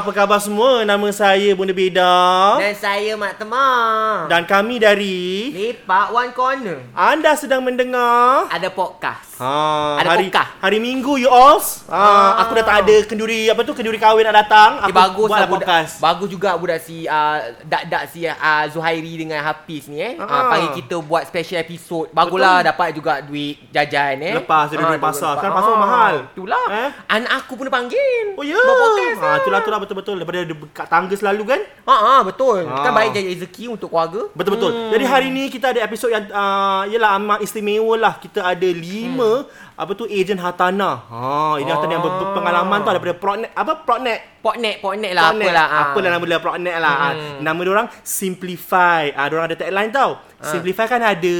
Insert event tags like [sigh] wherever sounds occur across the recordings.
apa khabar semua? Nama saya Bunda Beda Dan saya Mak Temah. dan kami dari Lepak One Corner. anda sedang mendengar Ada podcast. Ha, Ada hari pokah. hari Minggu you all. Ha, Ah. aku dah tak ada kenduri apa tu kenduri kahwin nak datang. Aku Eh, bagus buat lah budak, podcast. Bagus juga budak si uh, dak-dak si uh, Zuhairi dengan Hafiz ni eh. Ah. Uh, panggil kita buat special episode. Baguslah dapat juga duit jajan eh. Lepas dari duit Ah, pasar. Sekarang pasar mahal. Itulah. Eh? Anak aku pun dia panggil. Oh ya. Podcast. Ha, itulah itulah betul-betul daripada dekat tangga selalu kan? Ha ah, betul. Ah. Kan baik jadi rezeki untuk keluarga. Betul betul. Hmm. Jadi hari ni kita ada episod yang uh, ialah amat istimewa lah. Kita ada lima hmm. Apa tu ejen hartanah. Ha, ejen hartanah yang ber- berpengalaman tu daripada Pronet apa Pronet. Potnet, potnet lah Pronet. apalah. ah. Apalah nama dia Pronet lah. Hmm. Nama dia orang Simplify. Ah, dia orang ada tagline tau. Simplify kan ada.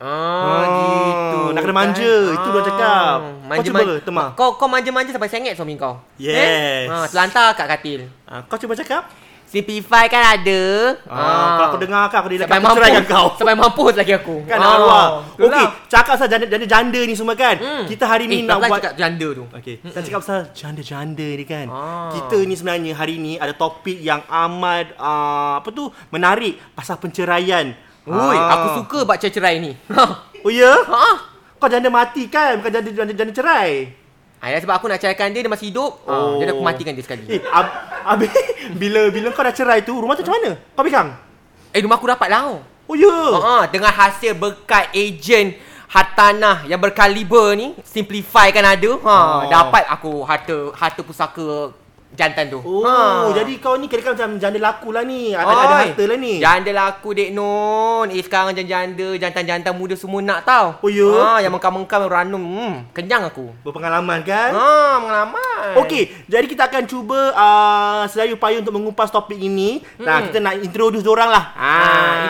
Ah, gitu. Nak kena manja. Itu dia cakap. Kau cuba, Temah. Kau kau manja-manja sampai sengit suami kau. Yes. Eh? Ha, telantar kat katil. Ah, kau cuba cakap. Simplify kan ada. Ah, kalau aku dengar kan aku dia sampai mampus. kau. [laughs] Sampai mampus lagi aku. Kan Ah, arwah. Okey, cakap pasal janda, janda janda ni semua kan. Hmm. Kita hari ni eh, nak buat cakap janda tu. Okey, kita cakap pasal janda-janda ni kan. Ah. Kita ni sebenarnya hari ni ada topik yang amat uh, apa tu menarik pasal penceraian. Ui, Ah. aku suka bab cerai ni. [laughs] Oh ya? ha. Kau janda mati kan, bukan janda janda, janda cerai. Ayah sebab aku nak ceraikan dia dia masih hidup. Oh. jadi aku matikan dia sekali. Eh, ab, habis bila bila kau dah cerai tu, rumah tu macam mana? Kau pegang? Eh rumah aku dapat lah. Oh ya. Ha, dengan hasil berkat ejen hartanah yang berkaliber ni simplify kan ada. Ha, Oh. dapat aku harta harta pusaka jantan tu. Oh, ha. jadi kau ni kira-kira macam janda laku lah ni. Ada ada harta lah ni. Janda laku dek non. Eh sekarang janda-janda, jantan-jantan muda semua nak tau. Oh, ya? Ha, yang mengkam-mengkam ranum. Hmm, kenyang aku. Berpengalaman kan? Ha, pengalaman. Okey, jadi kita akan cuba uh, sedaya upaya untuk mengupas topik ini. Nah, Hmm. kita nak introduce orang lah. Ha,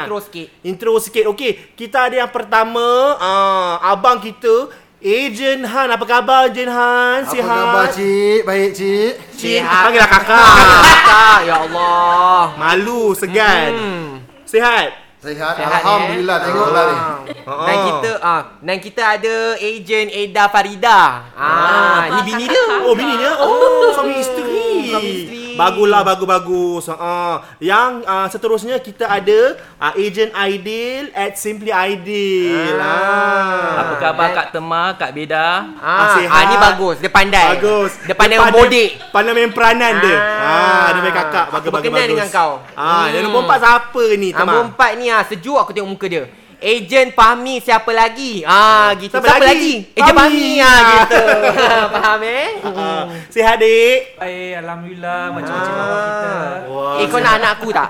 intro sikit. Intro sikit. Okey, kita ada yang pertama, uh, abang kita, Ejen Han. Apa khabar Ejen Han? Apa Sihat? khabar cik? Baik cik. Sihat. Panggillah kakak. Kakak, ya Allah. Malu, segan. Hmm. Sihat? Sihat. Sihat, Alhamdulillah eh? tengoklah ni. Ah. Dan kita ah dan kita ada ejen Eda Farida. Ah, ni bini dia. Oh, bini dia? Oh, suami isteri. Suami isteri. Baguslah, bagus-bagus. Uh, yang uh, seterusnya kita ada uh, Ejen Aidil at Simply Aidil. Ah. Apa khabar Kak Temah, Kak Beda? Ah, sihat. ah, ni bagus. Dia pandai. Bagus. Dia pandai Dia membodik. Pandai main peranan dia. Ah. Ah, dia main kakak. Bagus, Aku bagus, berkenan bagus. dengan kau. Ah, Hmm. yang nombor empat siapa ni, Ah, Temah? Nombor empat ni ah sejuk aku tengok muka dia. Ejen Fahmi siapa lagi? Ah gitu. Siapa Siapa, lagi? lagi? Ejen Fahmi. Fahmi ah gitu. [laughs] Faham eh? Ah, sihat, dik? Eh, Alhamdulillah macam-macam bawah kita. Wah, Eh kau nak anak aku tak?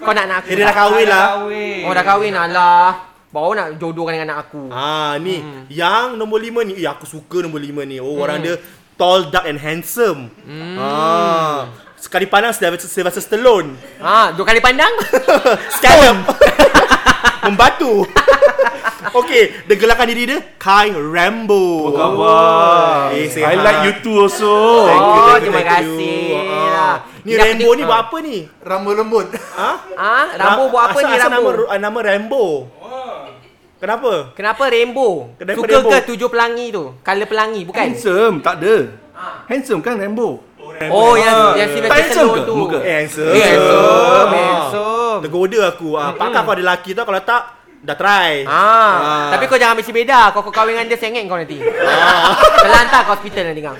Kau nak anak aku? Eh, dia dah kahwin lah. Oh dah kahwin alah. Baru nak jodohkan dengan anak aku. Ah, ni. Hmm. Yang nombor lima ni. Eh, aku suka nombor lima ni. Oh, orang dia tall, dark and handsome. Hmm. Ah. Sekali pandang Sylvester Stallone. Ha, dua kali pandang? [laughs] Scallop. [laughs] Membatu. [laughs] Okey, dia gelarkan diri dia Kai Rambo. Apa khabar? Eh, I like you too also. Thank you, Oh, thank you, terima thank you. kasih Ah. lah. Ni Dia Rambo ni buat apa ni? Rambut lembut. Ha? Ah, Rambo buat apa asal, ni asal Rambo? Nama, nama Rambo. Kenapa? Kenapa Rainbow? Kenapa Suka Rainbow? ke tujuh pelangi tu? Color pelangi bukan? Handsome, tak ada. Handsome kan Rambo? Oh, yang yang Tak Sylvester handsome Stallone ke tu. muka? Eh, handsome. Eh, handsome, Ah. handsome. Tergoda aku. Ah, pakar kau ada lelaki tu kalau tak dah try. Ah, Ah. tapi kau jangan mesti beda. Kau kau kahwin dengan dia sengit kau nanti. Ah. Terlantar kau hospital nanti kau.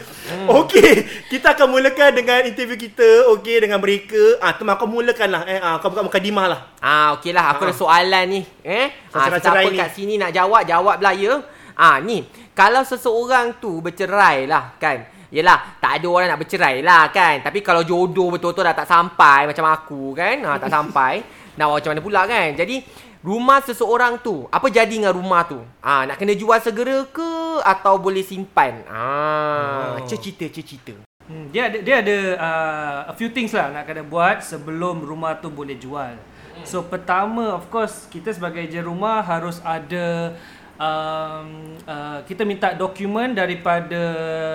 Okey, kita akan mulakan dengan interview kita. Okey, dengan mereka. Ah, teman kau mulakan lah. Eh, ah, kau buka mukadimah lah. Ah, okey lah. Aku ada soalan ni. Eh, ah, siapa ni. kat sini nak jawab, jawab lah ya. Ah, ni. Kalau seseorang tu bercerai lah kan. Yelah, tak ada orang nak bercerai lah kan. Tapi kalau jodoh betul-betul dah tak sampai macam aku kan. Ah, tak sampai. Nak buat macam mana pula kan. Jadi, rumah seseorang tu, apa jadi dengan rumah tu? Ah, nak kena jual segera ke atau boleh simpan? Ah, oh. cerita, cerita. Hmm, dia ada dia ada uh, a few things lah nak kena buat sebelum rumah tu boleh jual. So pertama of course kita sebagai ejen rumah harus ada um, uh, kita minta dokumen daripada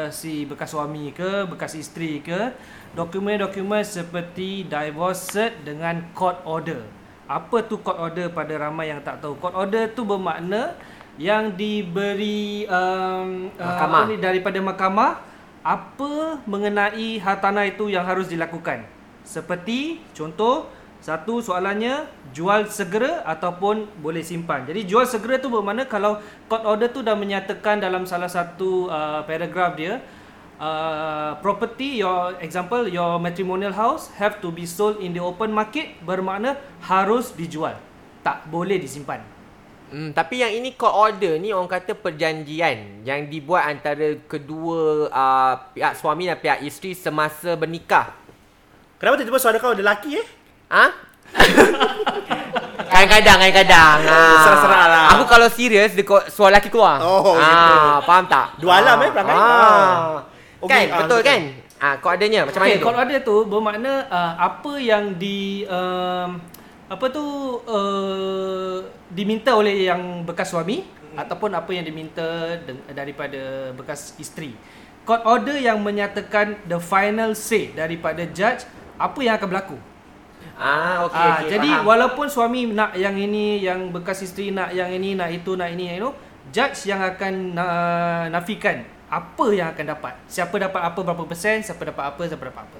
si bekas suami ke, bekas isteri ke, dokumen-dokumen seperti divorce cert dengan court order. Apa tu court order pada ramai yang tak tahu. Court order tu bermakna yang diberi um, uh, apa ni daripada mahkamah apa mengenai hartanah itu yang harus dilakukan. Seperti contoh satu soalannya jual segera ataupun boleh simpan. Jadi jual segera tu bermakna kalau court order tu dah menyatakan dalam salah satu uh, paragraf dia uh, property your example your matrimonial house have to be sold in the open market bermakna harus dijual. Tak boleh disimpan. Hmm, tapi yang ini court order ni orang kata perjanjian yang dibuat antara kedua uh, pihak suami dan pihak isteri semasa bernikah. Kenapa tiba-tiba suara kau ada lelaki eh? Ha? [laughs] Kadang-kadang, kadang-kadang. Ha. Serah-serah lah. Aku kalau serius, dia suara lelaki keluar. Oh, ha, gitu. Faham tak? Dua alam, eh, perangai. Ha. Ah. Kan, Okey, ah, betul betul. kan? Ah, ha, court ordernya macam mana Okay, tu? court order tu bermakna uh, apa yang di um, apa tu uh, diminta oleh yang bekas suami hmm. ataupun apa yang diminta daripada bekas isteri. Court order yang menyatakan the final say daripada judge apa yang akan berlaku. Ah, okey, Ah, okey. jadi faham. walaupun suami nak yang ini, yang bekas isteri nak yang ini, nak itu, nak ini, yang itu, judge yang akan uh, nafikan apa yang akan dapat. Siapa dapat apa berapa persen, siapa dapat apa, siapa dapat apa.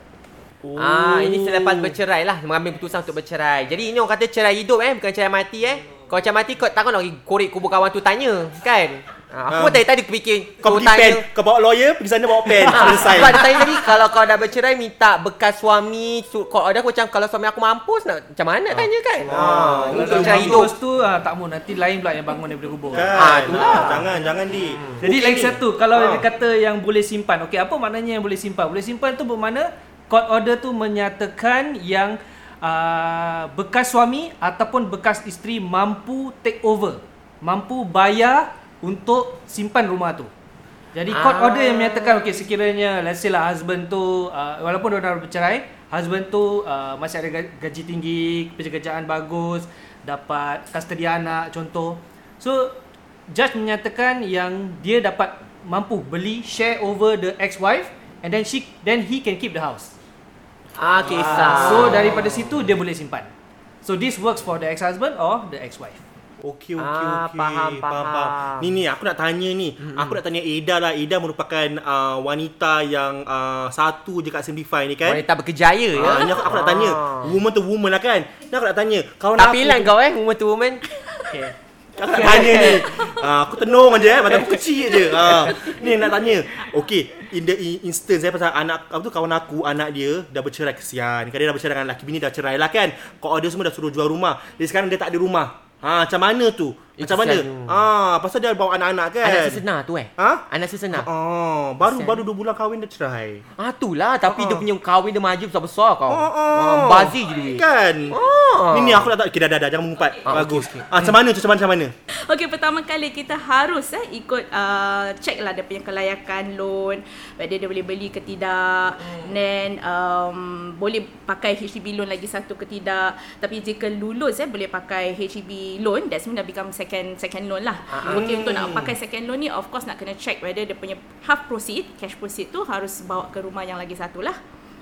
Oh. Ah, ini selepas bercerai lah Mengambil keputusan untuk bercerai Jadi ini orang kata cerai hidup eh Bukan cerai mati eh Kalau cerai mati kau takkan nak korek kubur kawan tu tanya Kan Aku Ah. pun tadi tadi fikir Kau pergi pen, kau bawa lawyer, pergi sana bawa pen, [laughs] Ah, selesai. Sebab dia tanya tadi Kalau kau dah bercerai Minta bekas suami su- Kau ada aku macam Kalau suami aku mampus nak, Macam mana nak tanya kan ah, Ini untuk hidup Terus tu ah, tak mau nanti lain pula yang bangun daripada kubur. Kan? Ah, itulah. Jangan, jangan di. Jadi Okey lagi satu kalau Ah. dia kata yang boleh simpan. Okey, apa maknanya yang boleh simpan? Boleh simpan tu bermakna court order tu menyatakan yang uh, bekas suami ataupun bekas isteri mampu take over, mampu bayar untuk simpan rumah tu. Jadi court Ah. order yang menyatakan okey sekiranya let's say lah husband tu uh, walaupun dia dah bercerai, husband tu uh, masih ada ga- gaji tinggi, pekerjaan bagus, dapat custody anak contoh. So judge menyatakan yang dia dapat mampu beli share over the ex-wife and then she then he can keep the house. Ah, kisah So daripada situ dia boleh simpan. So this works for the ex-husband or the ex-wife. Okey, okey, Ah, okey. faham, faham. Ni, ni, aku nak tanya ni. Mm-hmm. Aku nak tanya Ada lah. Ada merupakan uh, wanita yang uh, satu je kat Simplify ni kan? Wanita berkejaya ya Ah, ni aku, aku nak tanya. Ah. Woman to woman lah kan? Ni aku nak tanya. Kawan Tak aku pilihan tu- kau eh Woman to woman Okay. Aku nak tanya ni. Ah, aku tenung aja eh. Mata aku kecil je. Ah, ni nak tanya. Okey, in the in- instance eh pasal anak apa tu kawan aku anak dia dah bercerai kesian. Kan dia dah bercerai dengan lelaki bini dah cerai lah kan. Kau order semua dah suruh jual rumah. Jadi sekarang dia tak ada rumah. Ha, macam mana tu? Eh, Macam mana? Ah, pasal dia bawa anak-anak kan. Anak sesenar tu eh Ha? Anak sesenar Oh, baru Kesian. baru 2 bulan kahwin dah cerai. Ah tu lah tapi Ah. dia punya kahwin dia maju besar-besar kau. Oh, Ah, Bazir je dia. Kan? Ah. Ni ni aku nak tak. Okay, dah, dah, dah. Jangan mengumpat. Ah, Bagus. okey, okey. Ah, macam mana tu? Macam mana? Macam mana? Okey, pertama kali kita harus eh ikut uh, check lah dia punya kelayakan loan, whether dia boleh beli ke tidak, Hmm. then um, boleh pakai HDB loan lagi satu ke tidak. Tapi jika lulus eh boleh pakai HDB loan, that's mean dah become second second loan lah. Ah, Okey, untuk nak pakai second loan ni of course nak kena check whether dia punya half proceed, cash proceed tu harus bawa ke rumah yang lagi satu lah.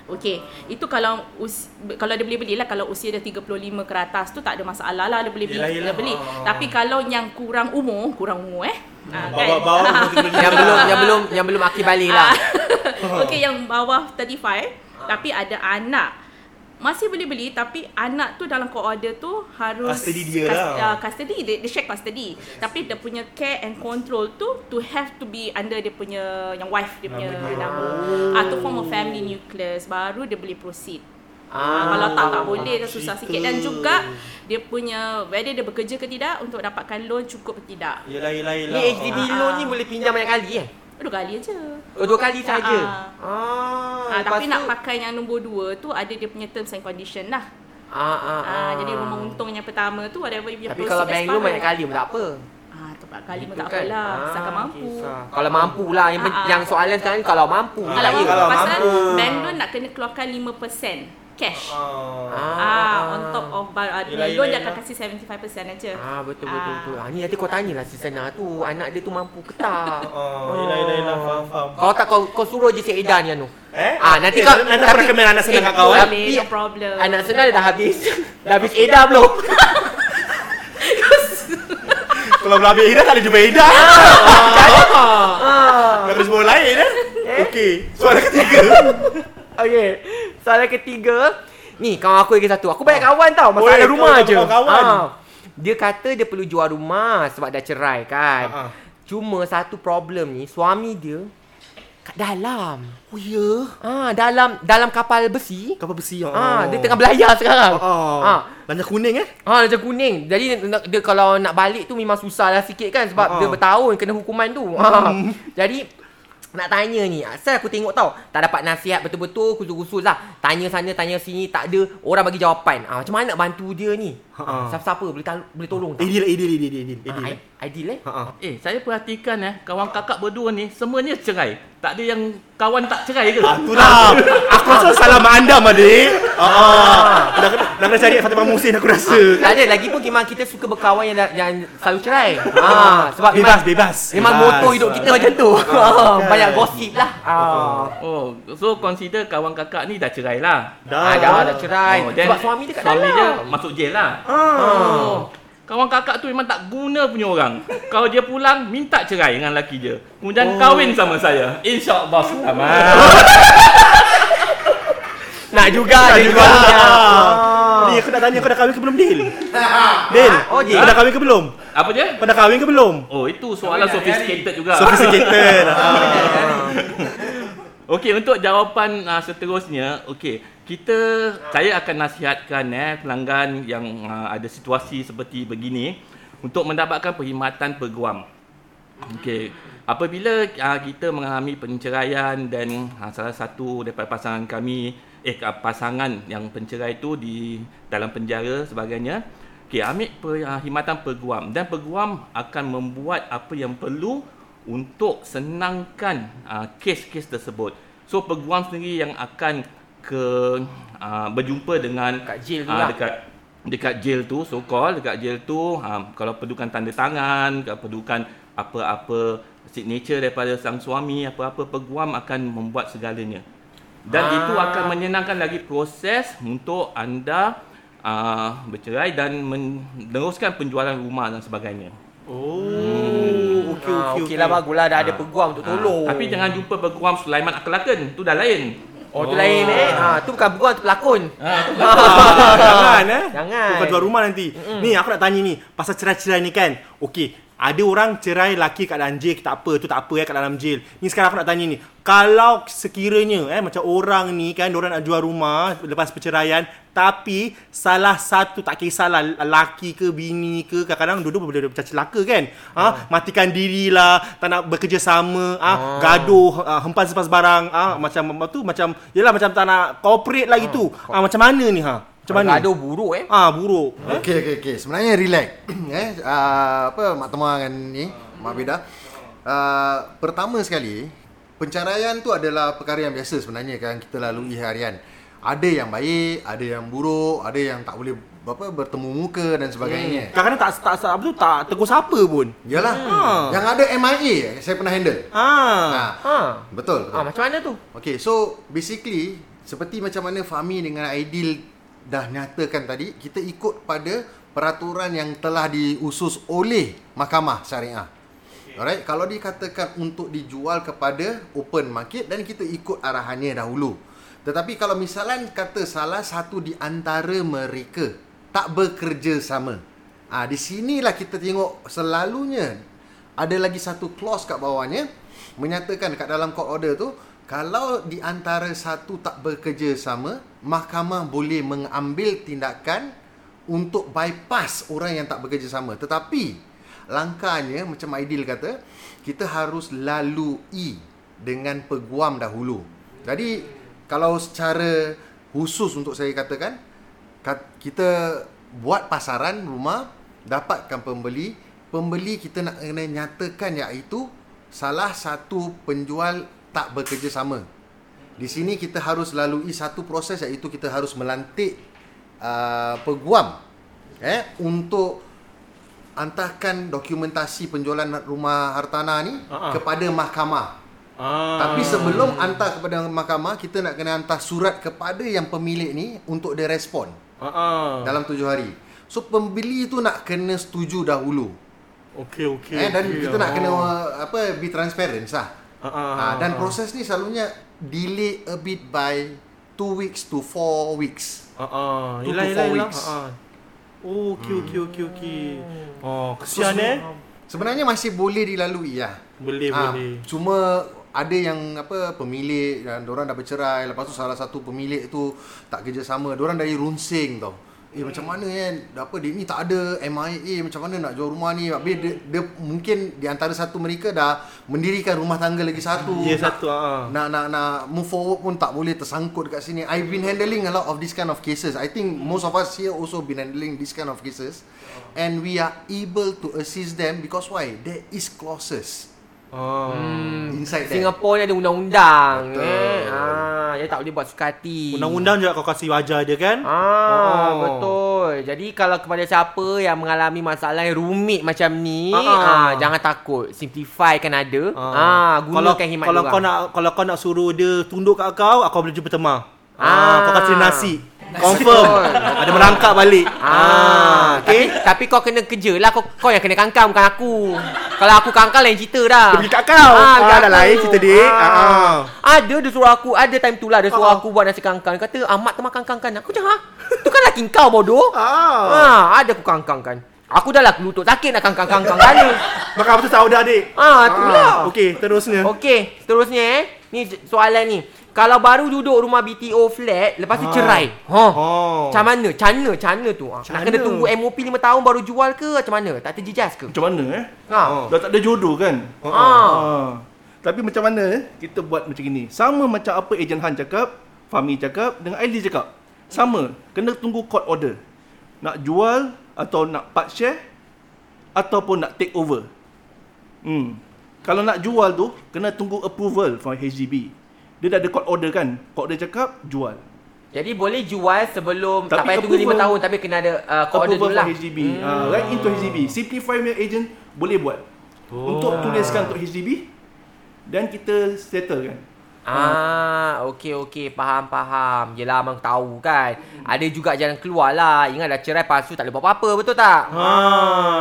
Okey, itu kalau us, kalau dia boleh belilah kalau usia dia 35 ke atas tu tak ada masalah lah dia boleh beli. Yelah, yelah. Dia beli. Tapi kalau yang kurang umur, kurang umur eh. Ah, Bawa-bawa umur [laughs] 35. Yang belum yang belum yang belum akil balik lah. [laughs] Okey, yang bawah 35 tapi ada anak masih boleh beli tapi anak tu dalam court order tu harus Custody dia cus- lah. uh, custody dia, dia share custody tapi dia punya care and control tu to have to be under dia punya yang wife dia punya nama ah tu form of family nucleus baru dia boleh proceed Ah, kalau tak tak boleh dah susah Gitu. sikit dan juga dia punya whether dia bekerja ke tidak untuk dapatkan loan cukup ke tidak. Yelah, yelah, yelah. Ni HDB loan ni boleh pinjam banyak kali eh? Dua kali aja. Oh, dua kali saja. Ah. Ah, Ah, tapi lepas nak tu- pakai yang nombor dua tu ada dia punya terms and condition lah. Ah, ah, Ah, ah. jadi rumah untung yang pertama tu whatever you Tapi kalau bank loan banyak kali pun tak apa. Ah, kali pun tak kan? apalah. Ah, Asalkan mampu. kisah. Kalau mampu lah yang, Ah, ah. yang soalan sekarang ni kalau mampu. Kalau tak mampu, ya? Kalau pasal mampu. bank loan nak kena keluarkan 5% cash. Ah. Ah, on top of bar, uh, Yelah, loan dia akan kasih 75% aja. Ah betul betul Ah. betul. Ah ni nanti kau tanyalah si Sana tu anak dia tu mampu ke tak. [laughs] Oh, yelah, yelah, yelah. Faham, faham. Kalau tak kau kau suruh je si Eda ni anu. Eh? Ah nanti Eh, kau nanti aku recommend anak senang kat kau eh. Tapi no problem. anak senang dia dah habis. dah [laughs] habis Eda belum? [laughs] Kalau belum habis Ida tak boleh jumpa Ida. Ah. Kalau semua lain eh. okey. Soalan ketiga. Okey. Soalan ketiga. Ni kawan aku lagi satu. Aku banyak kawan tau. Masalah Oi, rumah je. kawan-kawan. Ah. Dia kata dia perlu jual rumah sebab dah cerai kan. Ha, ha. Cuma satu problem ni, suami dia kat dalam. Oh ya. Ah, dalam dalam kapal besi. Kapal besi. Oh. Ah, dia tengah belayar sekarang. Oh. Ah. Lanjut kuning eh? Ha macam kuning. Jadi dia kalau nak balik tu memang susah lah sikit kan sebab Ha. dia bertahun kena hukuman tu. Ha. Jadi nak tanya ni, asal aku tengok tau, tak dapat nasihat betul-betul, khusus-khusus lah. Tanya sana, tanya sini, tak ada orang bagi jawapan. Ah macam mana nak bantu dia ni? Ha. Ha. Siapa-siapa boleh tal- boleh tolong tak? Idil, idil, idil, idil, idil. Ah, idil. Ideal eh? Ha ah. Eh, saya perhatikan eh, kawan kakak berdua ni semuanya cerai. Tak ada yang kawan tak cerai ke? Tu dah. Aku rasa salah mak anda, adik. Ah. Dah dah kena cari Fatimah Musin aku rasa. Tak ada lagi pun memang kita suka berkawan yang yang selalu cerai. Ha [laughs] sebab Bebas, bebas. Memang moto hidup kita macam tu. Ha, banyak gosip lah. Ah. Oh, so consider kawan kakak ni dah cerai lah. Ah, dah, dah cerai. then Sebab suami dia kat suami dalam. dia masuk jail lah. Oh. Kawan kakak tu memang tak guna punya orang. Kalau dia pulang, minta cerai dengan lelaki dia. Kemudian oh. kahwin sama saya. InsyaAllah selamat. [laughs] Nak juga Tak dia juga. juga. Ah. Ni aku nak tanya kau dah kahwin ke belum, Dil? [laughs] Dil, Oh, kau dah kahwin ke belum? Apa dia? Kau dah kahwin ke belum? Oh, itu soalan sophisticated juga. Sophisticated. [laughs] Ah. Okey, untuk jawapan uh, seterusnya, okey, kita saya akan nasihatkan eh pelanggan yang uh, ada situasi seperti begini untuk mendapatkan perkhidmatan peguam. Okey, apabila uh, kita mengalami penceraian dan uh, salah satu daripada pasangan kami eh pasangan yang pencerai itu di dalam penjara sebagainya, okey, ambil perkhidmatan peguam dan peguam akan membuat apa yang perlu untuk senangkan uh, kes-kes tersebut. So peguam sendiri yang akan ke uh, berjumpa dengan Kat jail tu ah, lah. dekat dekat jail tu so call dekat jail tu uh, kalau perlukan tanda tangan, kalau perlukan apa-apa signature daripada sang suami, apa-apa peguam akan membuat segalanya. Dan Ah. itu akan menyenangkan lagi proses untuk anda uh, bercerai dan meneruskan penjualan rumah dan sebagainya. Oh, okey Ah, okey okey lah baguslah dah ada peguam untuk tolong. Ah, Tapi jangan jumpa peguam Sulaiman Akelaken, tu dah lain. Oh, tu lain eh. Ha, tu bukan peguam tu pelakon. Ah, tu [laughs] Ah, jangan eh. Jangan. Bukan jual rumah nanti. Mm-mm. Ni aku nak tanya ni, pasal cerai-cerai ni kan. Okey, ada orang cerai laki kat dalam jail, tak apa, tu tak apa ya kat dalam jail. Ni sekarang aku nak tanya ni, kalau sekiranya eh macam orang ni kan, orang nak jual rumah lepas perceraian, tapi salah satu tak kisahlah laki ke bini ke, kadang-kadang dua-dua boleh pecah celaka kan. Ha, matikan dirilah, tak nak bekerja sama, ah, gaduh, ah, hempas-hempas barang, ah, macam tu macam yalah macam tak nak cooperate lagi tu. Ah, macam mana ni ha? Macam mana? Gaduh buruk eh. Ah, buruk. Eh? Okey okey okey. Sebenarnya relax. [coughs] eh uh, apa Mak Temah dengan ni, Mak Beda. Uh, pertama sekali, pencaraian tu adalah perkara yang biasa sebenarnya kan kita lalui harian. Ada yang baik, ada yang buruk, ada yang tak boleh apa bertemu muka dan sebagainya. Hmm. Kadang-kadang tak tak tak apa tu tak tegur siapa pun. Yalah. Hmm. Yang ada MIA saya pernah handle. Ah. Ha. Ha. Betul. betul. Ah, macam mana tu? Okay, so basically seperti macam mana Fahmi dengan Aidil dah nyatakan tadi, kita ikut pada peraturan yang telah diusus oleh Mahkamah Syariah. Alright, kalau dikatakan untuk dijual kepada open market dan kita ikut arahannya dahulu. Tetapi kalau misalan kata salah satu di antara mereka tak bekerja sama. Ah, di sinilah kita tengok selalunya ada lagi satu clause kat bawahnya menyatakan kat dalam court order tu kalau di antara satu tak bekerja sama, mahkamah boleh mengambil tindakan untuk bypass orang yang tak bekerja sama. Tetapi langkahnya macam Aidil kata, kita harus lalui dengan peguam dahulu. Jadi kalau secara khusus untuk saya katakan kat- kita buat pasaran rumah dapatkan pembeli pembeli kita nak kena nyatakan iaitu salah satu penjual tak bekerja sama di sini kita harus lalui satu proses iaitu kita harus melantik uh, peguam eh untuk hantarkan dokumentasi penjualan rumah hartanah ni Ha-ha. kepada mahkamah Ah. tapi sebelum hantar kepada mahkamah, kita nak kena hantar surat kepada yang pemilik ni untuk dia respon ah. dalam tujuh hari. So pembeli tu nak kena setuju dahulu. Okey okey. eh dan okey. kita nak Ah. kena uh, apa be transparent lah. Ah, ah, Ah, dan ah. proses ni selalunya delay a bit by 2 weeks to 4 weeks. Ah, ah. Two Yelah, to yelah, four yelah. weeks. Ah, ah. Oh, okey, okey, okey, okey. Oh, So, kesian eh. Sebenarnya masih boleh dilalui lah. Boleh, Ah, boleh. Cuma ada yang apa pemilik dan orang dah bercerai lepas tu salah satu pemilik tu tak kerjasama orang dari runsing tau eh macam mana kan? Apa dia ni tak ada. MIA macam mana nak jual rumah ni? Habis dia, dia mungkin di antara satu mereka dah mendirikan rumah tangga lagi satu. Ya, Nak- satu, ah. nak nak nak move forward pun tak boleh tersangkut dekat sini. I've been handling a lot of this kind of cases. I think most of us here also been handling this kind of cases. And we are able to assist them because why? There is clauses Ah. inside there Singapura ni ada undang-undang Betul. eh. Ah, jadi tak boleh buat suka hati. Undang-undang juga kau kasih wajar dia kan? Ah, Oh. betul. Jadi kalau kepada siapa yang mengalami masalah yang rumit macam ni, Ah, ah, ah. jangan takut. Simplify kan ada. Ah, Ah. gunakan kalau, khidmat kalau kau nak kalau kau nak suruh dia tunduk kat kau, kau boleh jumpa temah. Ah, Ah. kau kasih dia nasi. Confirm. Ada merangkak balik. Ah, okey. Tapi, tapi kau kena kerja lah kau, kau yang kena kangkang bukan aku Kalau aku kangkang lain cerita dah Dia pergi kat kau. Ah, dah aku. lain cerita, dik. Ah. Ada dia suruh aku Ada time tu lah Dia suruh Ah. aku buat nasi kangkang Dia kata Ahmad tu makan kangkang Aku cakap ha? Tu kan laki kau bodoh Ah. ah. Ada aku kangkang kan Aku dah lah lutut sakit nak kangkang-kangkang kan ni Maka apa tu tahu dah, dik. Ah, tu lah Okey, terusnya. Okey, seterusnya eh. Ni soalan ni. Kalau baru duduk rumah BTO flat, lepas tu Ah. cerai. Ha. Oh. Macam mana? Cana, cana tu. Ah, Nak Cana. kena tunggu MOP 5 tahun baru jual ke macam mana? Tak terjejas ke? Macam mana eh? Ha. Oh. Dah tak ada jodoh kan? Oh. Ah. Ah. Tapi macam mana eh? Kita buat macam ini. Sama macam apa ejen Han cakap, Fahmi cakap dengan Aili cakap. Sama. Kena tunggu court order. Nak jual atau nak part share ataupun nak take over. Hmm. Kalau nak jual tu kena tunggu approval from HDB. Dia dah ada court order kan? Court order cakap jual. Jadi boleh jual sebelum tak Tapi payah tunggu 5 approval- tahun tapi kena ada uh, court order dulu lah. HDB. Hmm. Uh, right into HDB. Simplify punya agent boleh buat. Oh. Untuk tuliskan untuk HDB dan kita settle kan. Ah, okey okey, faham faham. Yelah abang tahu kan. Ada juga jalan keluar lah. Ingat dah cerai tu tak boleh buat apa-apa, betul tak? Ha,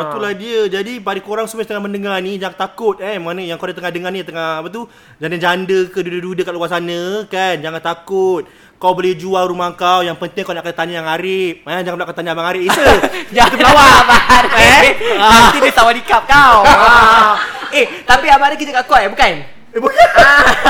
itulah dia. Jadi pada korang semua yang tengah mendengar ni jangan takut eh mana yang korang tengah dengar ni tengah apa tu janda-janda ke duda-duda kat luar sana kan. Jangan takut. Kau boleh jual rumah kau Yang penting kau nak kena tanya yang Arif eh, Jangan pula kau tanya Abang Arif Isa [laughs] Jangan pelawak Abang Arif Eh? Nanti dia sawar dikap kau [laughs] ah. Eh tapi Abang Arif kerja kat Koi bukan? Eh bukan. [laughs]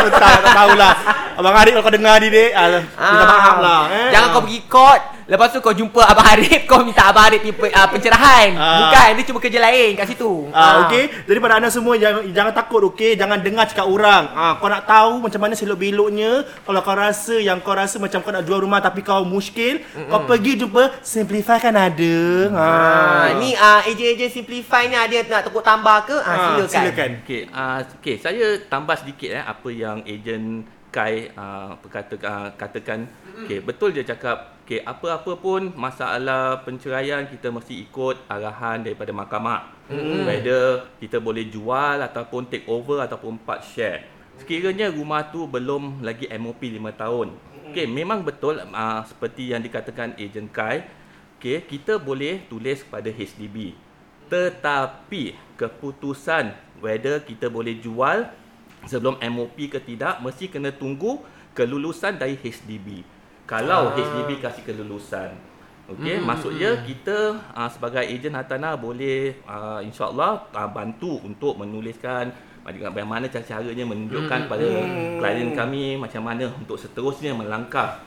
Tak, tak tahulah. Abang Arif kalau kau dengar ni dek ah, Minta maaf lah eh. Jangan kau pergi court Lepas tu kau jumpa Abang Arif [laughs] Kau minta Abang Arif uh, pencerahan Ah. Bukan Dia cuma kerja lain kat situ Ah, okey. Jadi pada anda semua jangan jangan takut okey, jangan dengar cakap orang. Ah, kau nak tahu macam mana selok beloknya kalau kau rasa yang kau rasa macam kau nak jual rumah tapi kau muskil, Mm-mm. kau pergi jumpa Simplify kan ada. Ha. Ah, ni uh, ejen-ejen simplify ni ada nak tepuk tambah ke? Ah, Ah, silakan. silakan. Okey, uh, okey, saya tambah sedikit eh apa yang ejen Kai uh, berkata uh, katakan. Okey, betul dia cakap. Okey, apa-apa pun masalah penceraian kita mesti ikut arahan daripada mahkamah. Mm. Whether kita boleh jual ataupun take over ataupun part share. Sekiranya rumah tu belum lagi MOP 5 tahun. Okey, memang betul uh, seperti yang dikatakan ejen Kai. Okey, kita boleh tulis kepada HDB. Tetapi keputusan whether kita boleh jual sebelum MOP ke tidak mesti kena tunggu kelulusan dari HDB. Kalau Ah. HDB kasih kelulusan. Okey, hmm, maksudnya kita uh, sebagai ejen hartanah boleh uh, insya-Allah uh, bantu untuk menuliskan bagaimana caranya menunjukkan kepada klien kami macam mana untuk seterusnya melangkah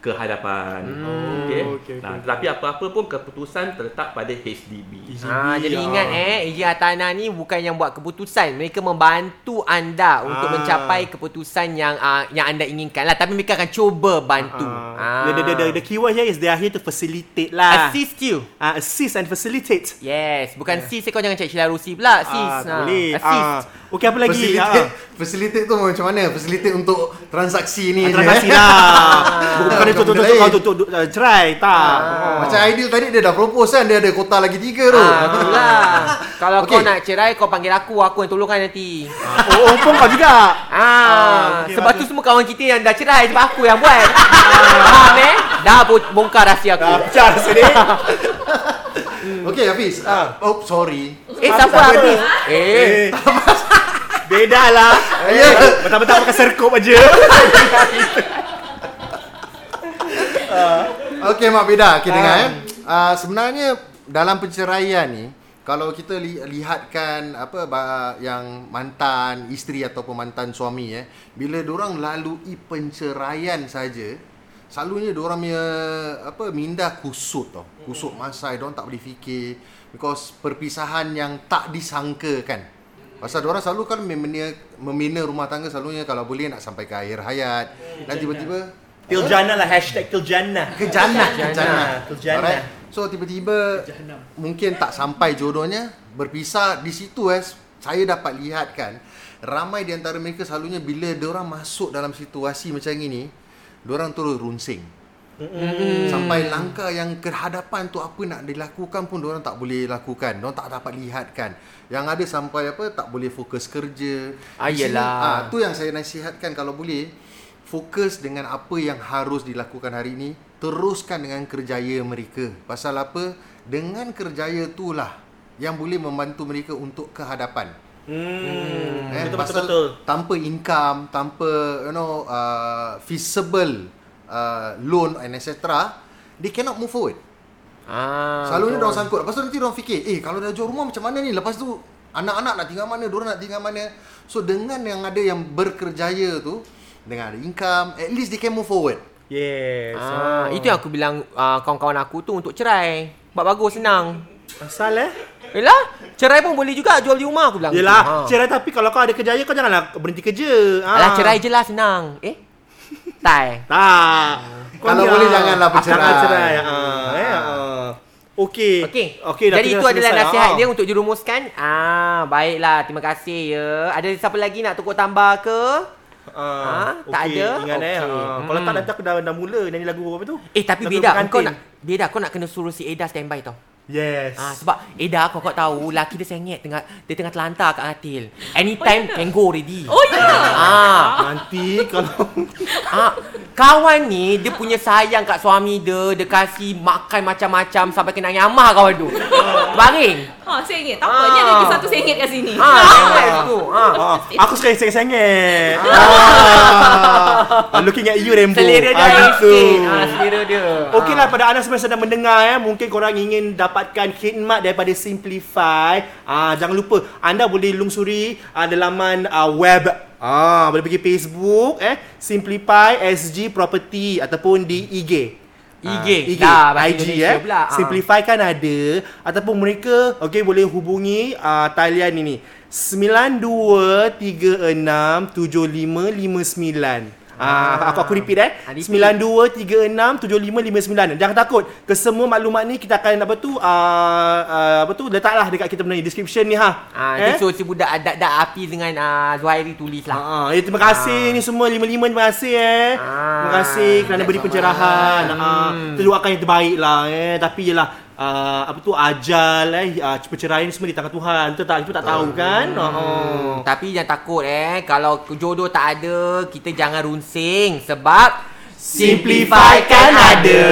ke hadapan. Hmm. Okey. okey, Nah, tetapi apa-apa pun keputusan terletak pada HDB. Ah, jadi ingat eh, ejen hartanah ni bukan yang buat keputusan. Mereka membantu anda untuk Ah. mencapai keputusan yang uh, yang anda inginkan lah. Tapi mereka akan cuba bantu. Ah. The, the, the, the, the keyword here is they are here to facilitate lah. Assist you. Ah, assist and facilitate. Yes, bukan sis kau jangan cek Sheila Rusi pula, sis. Ah, boleh. Assist. Ah. Okey apa lagi? Facilitate, Ah. facilitate tu macam mana? Facilitate untuk transaksi ni. Ah, je, transaksi eh? lah. Bukan itu tu tu Benda lain. kau tu tu uh, cerai tak. Ah. Macam Aidil tadi dia dah propose kan dia ada kota lagi tiga tu. Ah, itulah. [laughs] Kalau Okey. kau nak cerai kau panggil aku, aku yang tolongkan nanti. Oh, ompong kau juga. Ah, okey, sebab bagus. tu semua kawan kita yang dah cerai sebab aku yang buat. Faham eh? Dah bo- bongkar rahsia aku. Dah pecah sini. [laughs] Okey Hafiz. Ah. Oh sorry. Eh, siapa Hafiz? Eh, [laughs] Beda lah. Ya. Betul-betul pakai serkup aja. [laughs] Okey Mak Beda, okey dengar eh. Uh, sebenarnya dalam perceraian ni kalau kita li- lihatkan apa yang mantan isteri ataupun mantan suami eh bila diorang lalui penceraian saja selalunya diorang punya apa minda kusut tau. Kusut masai diorang tak boleh fikir. Because perpisahan yang tak disangkakan pasal diorang selalu kan membina, membina rumah tangga selalunya kalau boleh nak sampai ke akhir hayat. Dan tiba-tiba Til jannah lah hashtag til jannah. ke jannah ke jannah Ke jannah. Alright. so tiba-tiba mungkin tak sampai jodohnya berpisah di situ eh saya dapat lihat kan ramai di antara mereka selalunya bila diorang masuk dalam situasi macam ini diorang terus runsing Sampai langkah yang kehadapan tu apa nak dilakukan pun diorang tak boleh lakukan. Diorang tak dapat lihatkan. Yang ada sampai apa tak boleh fokus kerja. Ah, sini, yelah. Ah, tu yang saya nasihatkan kalau boleh fokus dengan apa yang harus dilakukan hari ini, teruskan dengan kerjaya mereka. Pasal apa? Dengan kerjaya itulah yang boleh membantu mereka untuk kehadapan. Hmm. Eh, betul, betul, pasal betul. Tanpa income, tanpa you know uh, feasible uh, loan and etc. They cannot move forward. Ah. Selalunya diorang sangkut. Lepas tu nanti diorang fikir, eh kalau dah jual rumah macam mana ni? Lepas tu anak-anak nak tinggal mana? Diorang nak tinggal mana? So dengan yang ada yang berkerjaya tu, dengan ada income, at least they can move forward. Yes. Ah, itu yang aku bilang uh, kawan-kawan aku tu untuk cerai. Buat bagus senang. Asal eh? Yelah, cerai pun boleh juga jual di rumah aku bilang. Yelah. Ha. cerai tapi kalau kau ada kerjaya kau janganlah berhenti kerja. Ha. Alah cerai je lah senang. Eh? Tai. Tak. Kalau boleh janganlah bercerai. Jangan cerai. Ha. Eh, ha. Okey. Okey. Okey, dah Jadi itu adalah selesai. nasihat Ha. dia untuk dirumuskan. Ah, baiklah. Terima kasih ya. Ada siapa lagi nak tukar tambah ke? Ah, tak okey, ada? Ingat eh. Okey. Ha. Hmm. Kalau tak nanti aku dah, dah mula nyanyi lagu apa tu? Eh tapi Lagu beda. Kau nak beda kau nak kena suruh si Eda standby tau. Yes. Ah sebab Eda kau kau tahu laki dia sengit tengah dia tengah terlantar kat katil. Anytime Oh, ya ke? can go ready. Oh ya. Ah, Nanti kalau [laughs] ah, kawan ni dia punya sayang kat suami dia, dia kasih makan macam-macam sampai kena nyamah kawan tu. [laughs] Baring. Ha, sengit. Tak apa, ni ada lagi satu sengit kat sini. Ah, [laughs] sengit tu. Ah. ah, aku suka sengit-sengit. Ah. Looking at you Rembo. Selera dia Ah, naik gitu. Ah, selera dia. Okey lah pada anda semua sedang mendengar eh mungkin korang ingin dapatkan khidmat daripada Simplify ah jangan lupa anda boleh lungsuri ah, the laman ah, web ah boleh pergi Facebook eh Simplify SG Property ataupun di IG IG. Ah, IG, Dah, IG Indonesia eh. pula. Ah. Simplify kan ada ataupun mereka okey boleh hubungi uh, talian ini 92367559. Ah, aku aku repeat eh. Ah, repeat. 92367559. Jangan takut. Kesemua maklumat ni kita akan apa tu uh, uh, apa tu letaklah dekat kita punya description ni ha. Ah, eh? so si budak adat-adat api dengan ah, Zuhairi tulis lah. Ah, ya, terima kasih ni semua lima-lima terima kasih eh. Ah, terima kasih kerana beri pencerahan. Ah, kita doakan yang terbaik lah eh. Tapi yelah uh, apa tu ajal eh uh, perceraian ni semua di tangan Tuhan. Kita tak kita tak tahu kan. Oh. Hmm, tapi jangan takut eh Kalau jodoh tak ada Kita jangan runsing Sebab Simplify kan ada.